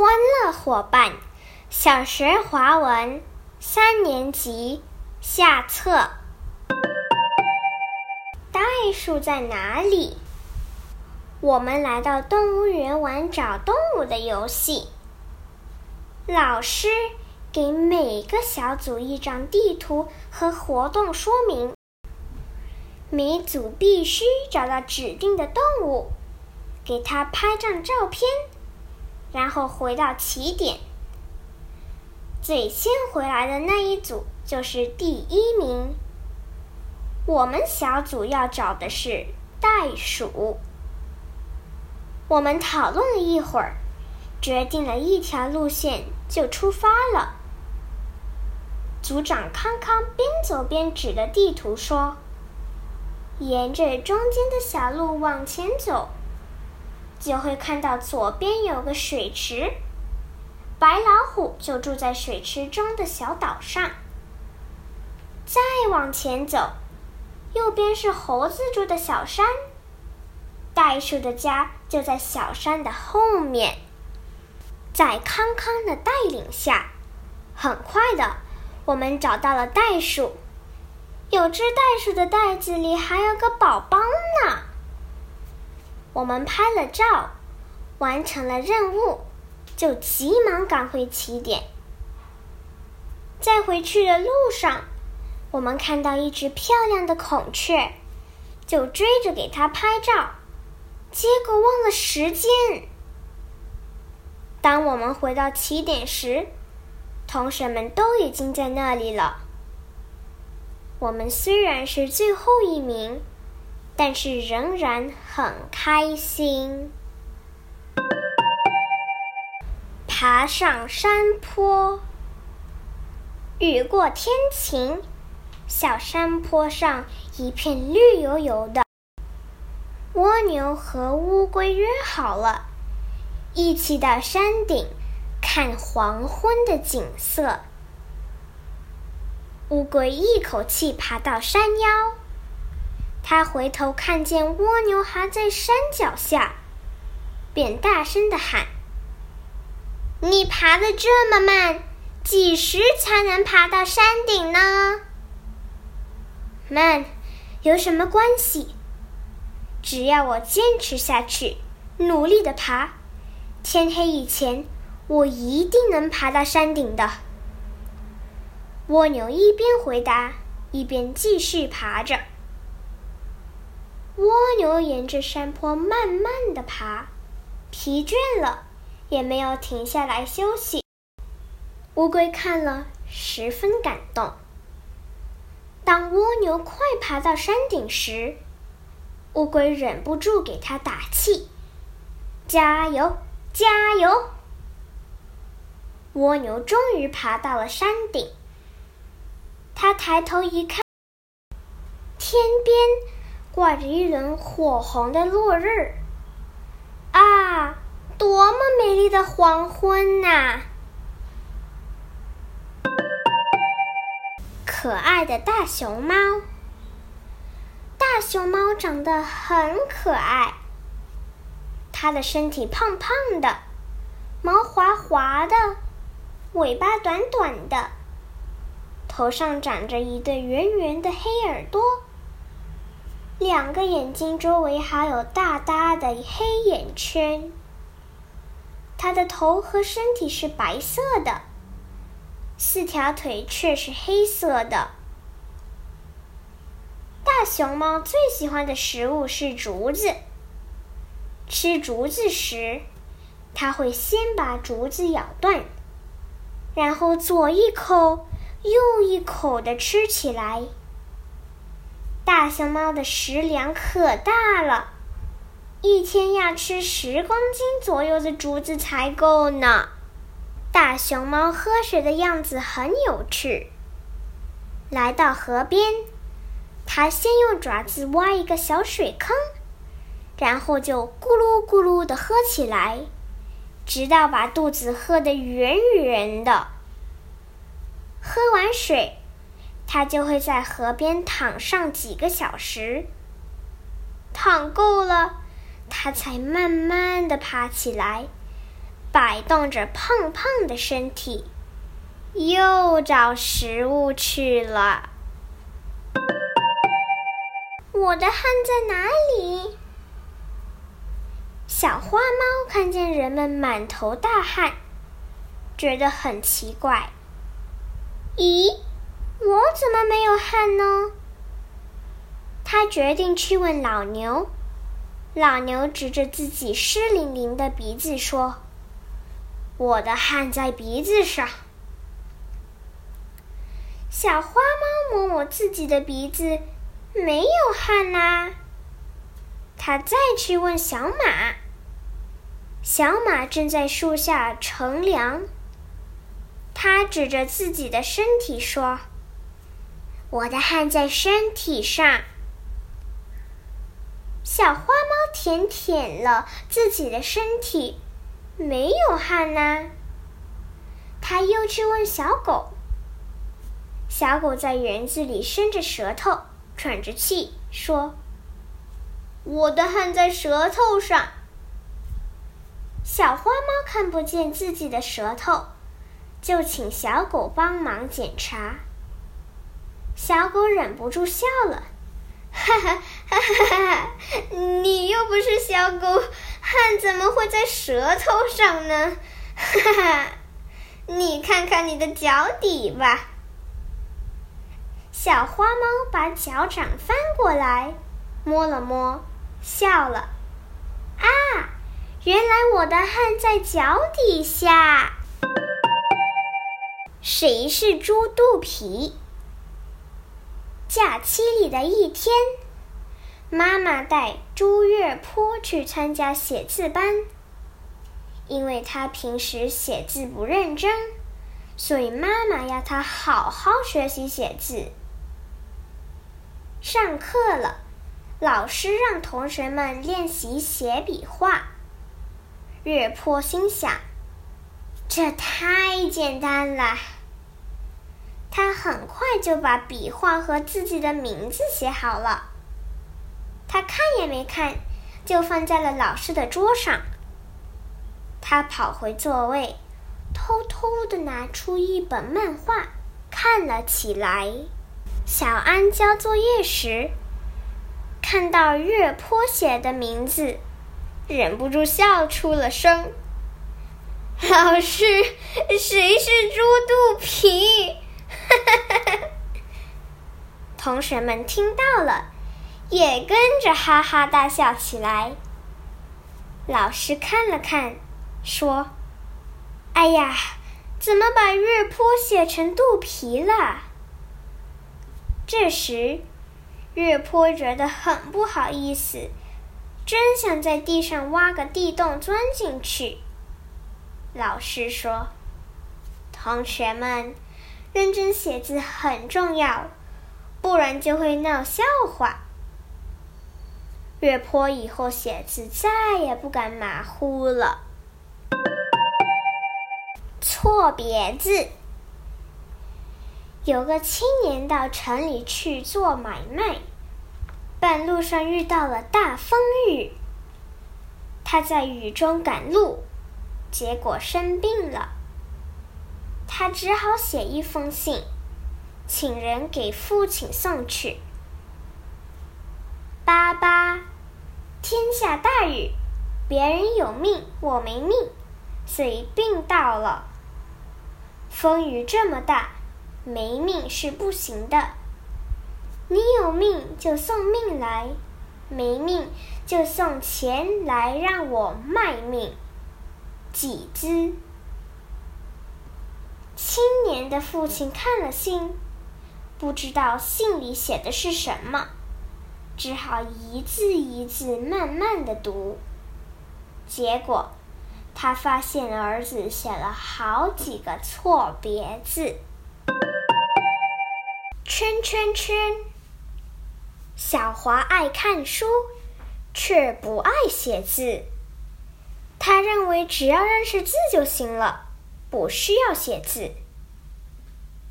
欢乐伙伴，小学华文三年级下册。袋鼠在哪里？我们来到动物园玩找动物的游戏。老师给每个小组一张地图和活动说明，每组必须找到指定的动物，给它拍张照片。然后回到起点，最先回来的那一组就是第一名。我们小组要找的是袋鼠。我们讨论了一会儿，决定了一条路线，就出发了。组长康康边走边指着地图说：“沿着中间的小路往前走。”就会看到左边有个水池，白老虎就住在水池中的小岛上。再往前走，右边是猴子住的小山，袋鼠的家就在小山的后面。在康康的带领下，很快的，我们找到了袋鼠。有只袋鼠的袋子里还有个宝宝呢。我们拍了照，完成了任务，就急忙赶回起点。在回去的路上，我们看到一只漂亮的孔雀，就追着给它拍照，结果忘了时间。当我们回到起点时，同学们都已经在那里了。我们虽然是最后一名。但是仍然很开心。爬上山坡，雨过天晴，小山坡上一片绿油油的。蜗牛和乌龟约好了，一起到山顶看黄昏的景色。乌龟一口气爬到山腰。他回头看见蜗牛还在山脚下，便大声的喊：“你爬的这么慢，几时才能爬到山顶呢？”“慢，有什么关系？只要我坚持下去，努力的爬，天黑以前，我一定能爬到山顶的。”蜗牛一边回答，一边继续爬着。蜗牛沿着山坡慢慢的爬，疲倦了，也没有停下来休息。乌龟看了，十分感动。当蜗牛快爬到山顶时，乌龟忍不住给它打气：“加油，加油！”蜗牛终于爬到了山顶，它抬头一看，天边。挂着一轮火红的落日，啊，多么美丽的黄昏呐！可爱的大熊猫，大熊猫长得很可爱，它的身体胖胖的，毛滑滑的，尾巴短短的，头上长着一对圆圆的黑耳朵。两个眼睛周围还有大大的黑眼圈。它的头和身体是白色的，四条腿却是黑色的。大熊猫最喜欢的食物是竹子。吃竹子时，它会先把竹子咬断，然后左一口右一口的吃起来。大熊猫的食量可大了，一天要吃十公斤左右的竹子才够呢。大熊猫喝水的样子很有趣。来到河边，它先用爪子挖一个小水坑，然后就咕噜咕噜的喝起来，直到把肚子喝得圆圆的。喝完水。它就会在河边躺上几个小时，躺够了，它才慢慢的爬起来，摆动着胖胖的身体，又找食物去了。我的汗在哪里？小花猫看见人们满头大汗，觉得很奇怪。咦，我怎么没有汗呢？他决定去问老牛。老牛指着自己湿淋淋的鼻子说：“我的汗在鼻子上。”小花猫摸摸自己的鼻子，没有汗呐。他再去问小马。小马正在树下乘凉。他指着自己的身体说：“我的汗在身体上。”小花猫舔舔了自己的身体，没有汗呐。他又去问小狗。小狗在园子里伸着舌头，喘着气说：“我的汗在舌头上。”小花猫看不见自己的舌头，就请小狗帮忙检查。小狗忍不住笑了。哈哈哈哈哈！你又不是小狗，汗怎么会在舌头上呢？哈哈，你看看你的脚底吧。小花猫把脚掌翻过来，摸了摸，笑了。啊，原来我的汗在脚底下。谁是猪肚皮？假期里的一天，妈妈带朱月坡去参加写字班。因为他平时写字不认真，所以妈妈要他好好学习写字。上课了，老师让同学们练习写笔画。月坡心想：这太简单了。他很快就把笔画和自己的名字写好了。他看也没看，就放在了老师的桌上。他跑回座位，偷偷的拿出一本漫画看了起来。小安交作业时，看到月坡写的名字，忍不住笑出了声。老师，谁是猪肚皮？同学们听到了，也跟着哈哈大笑起来。老师看了看，说：“哎呀，怎么把月坡写成肚皮了？”这时，月坡觉得很不好意思，真想在地上挖个地洞钻进去。老师说：“同学们。”认真写字很重要，不然就会闹笑话。月坡以后写字再也不敢马虎了。错别字。有个青年到城里去做买卖，半路上遇到了大风雨，他在雨中赶路，结果生病了。他只好写一封信，请人给父亲送去。爸爸，天下大雨，别人有命，我没命，所以病倒了。风雨这么大，没命是不行的。你有命就送命来，没命就送钱来让我卖命。几只。青年的父亲看了信，不知道信里写的是什么，只好一字一字慢慢的读。结果，他发现儿子写了好几个错别字。圈圈圈。小华爱看书，却不爱写字。他认为只要认识字就行了。不需要写字。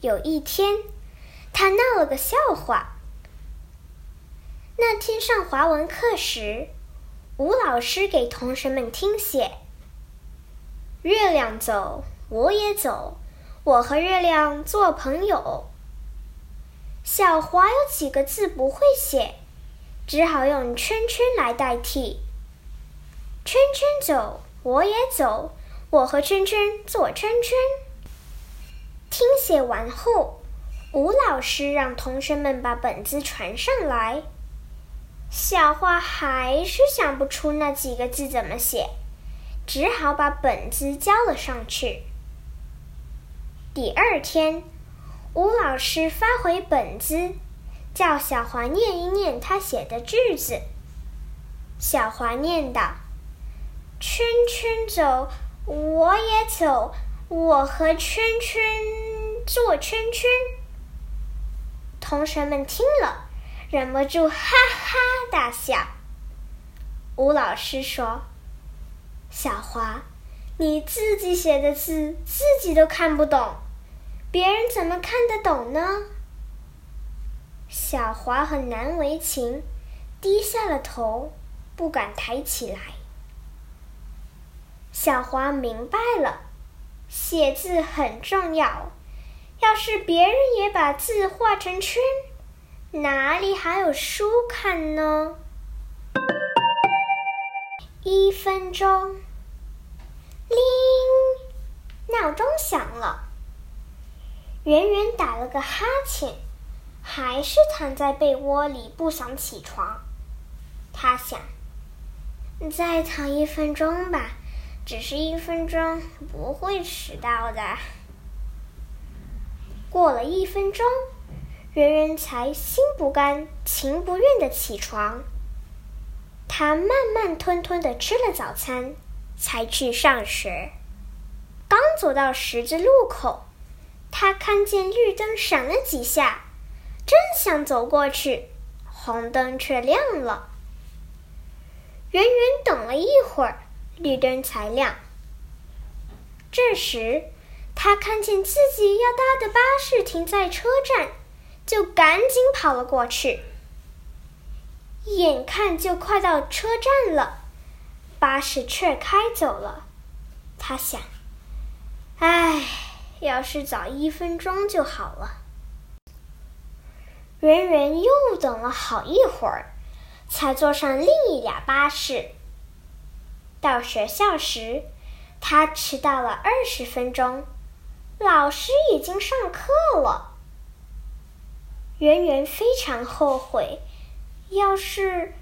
有一天，他闹了个笑话。那天上华文课时，吴老师给同学们听写：“月亮走，我也走，我和月亮做朋友。小华有几个字不会写，只好用圈圈来代替。圈圈走，我也走，我和圈圈做圈圈。听写完后，吴老师让同学们把本子传上来。小花还是想不出那几个字怎么写，只好把本子交了上去。第二天，吴老师发回本子，叫小华念一念他写的句子。小华念道：“圈圈走，我也走，我和圈圈做圈圈。”同学们听了。忍不住哈哈大笑。吴老师说：“小华，你自己写的字自己都看不懂，别人怎么看得懂呢？”小华很难为情，低下了头，不敢抬起来。小华明白了，写字很重要，要是别人也把字画成圈。哪里还有书看呢？一分钟，铃，闹钟响了。圆圆打了个哈欠，还是躺在被窝里不想起床。他想，再躺一分钟吧，只是一分钟，不会迟到的。过了一分钟。圆圆才心不甘情不愿的起床，他慢慢吞吞的吃了早餐，才去上学。刚走到十字路口，他看见绿灯闪了几下，正想走过去，红灯却亮了。圆圆等了一会儿，绿灯才亮。这时，他看见自己要搭的巴士停在车站。就赶紧跑了过去，眼看就快到车站了，巴士却开走了。他想：“唉，要是早一分钟就好了。”圆圆又等了好一会儿，才坐上另一辆巴士。到学校时，他迟到了二十分钟，老师已经上课了。圆圆非常后悔，要是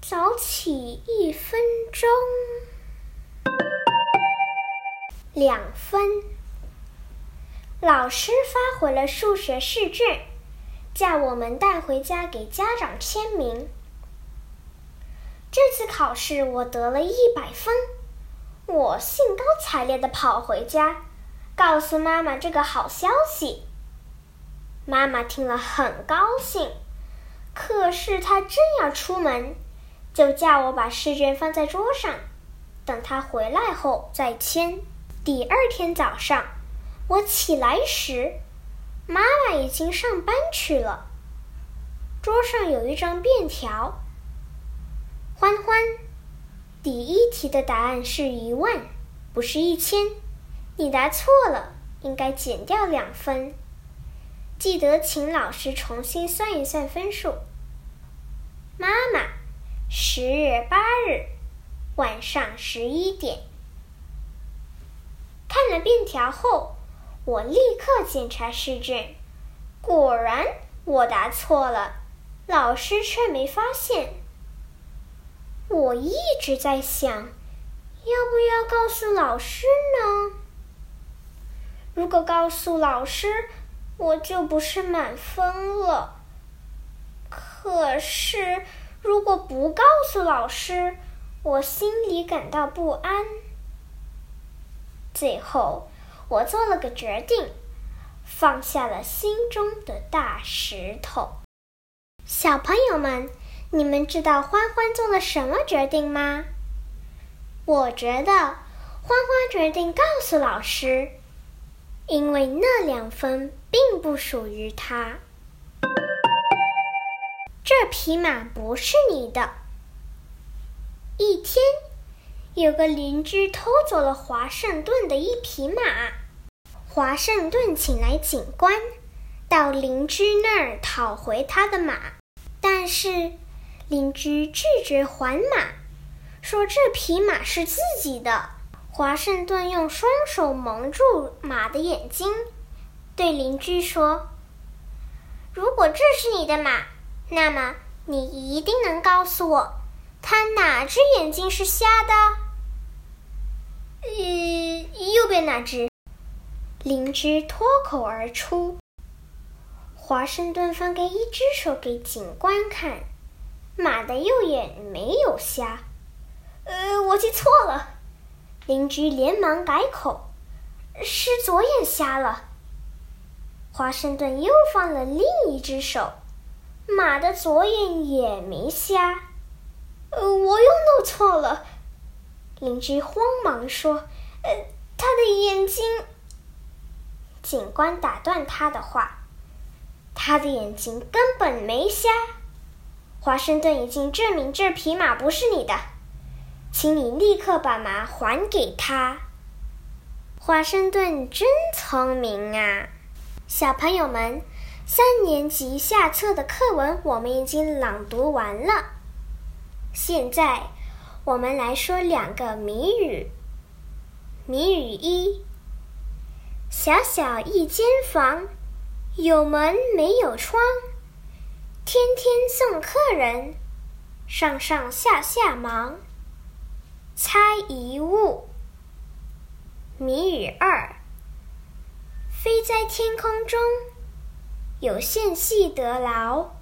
早起一分钟，两分。老师发回了数学试卷，叫我们带回家给家长签名。这次考试我得了一百分，我兴高采烈的跑回家，告诉妈妈这个好消息。妈妈听了很高兴，可是她正要出门，就叫我把试卷放在桌上，等她回来后再签。第二天早上，我起来时，妈妈已经上班去了。桌上有一张便条：“欢欢，第一题的答案是一万，不是一千，你答错了，应该减掉两分。”记得请老师重新算一算分数。妈妈，十月八日晚上十一点。看了便条后，我立刻检查试卷，果然我答错了，老师却没发现。我一直在想，要不要告诉老师呢？如果告诉老师，我就不是满分了。可是，如果不告诉老师，我心里感到不安。最后，我做了个决定，放下了心中的大石头。小朋友们，你们知道欢欢做了什么决定吗？我觉得，欢欢决定告诉老师，因为那两分。并不属于他。这匹马不是你的。一天，有个邻居偷走了华盛顿的一匹马。华盛顿请来警官，到邻居那儿讨回他的马，但是邻居拒绝还马，说这匹马是自己的。华盛顿用双手蒙住马的眼睛，对邻居说：“如果这是你的马，那么你一定能告诉我，它哪只眼睛是瞎的？”“呃，右边那只。”邻居脱口而出。华盛顿分给一只手给警官看，马的右眼没有瞎。呃，我记错了。邻居连忙改口：“是左眼瞎了。”华盛顿又放了另一只手，马的左眼也没瞎。呃，我又弄错了。邻居慌忙说：“呃，他的眼睛……”警官打断他的话：“他的眼睛根本没瞎。华盛顿已经证明这匹马不是你的，请你立刻把马还给他。”华盛顿真聪明啊！小朋友们，三年级下册的课文我们已经朗读完了。现在，我们来说两个谜语。谜语一。小小一间房，有门没有窗，天天送客人，上上下下忙。猜一物。谜语二：飞在天空中，有线系得牢，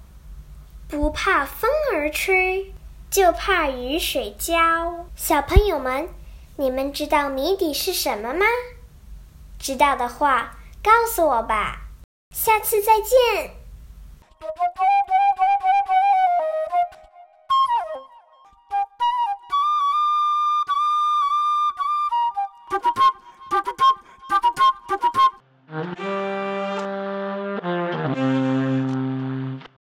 不怕风儿吹，就怕雨水浇。小朋友们，你们知道谜底是什么吗？知道的话，告诉我吧。下次再见。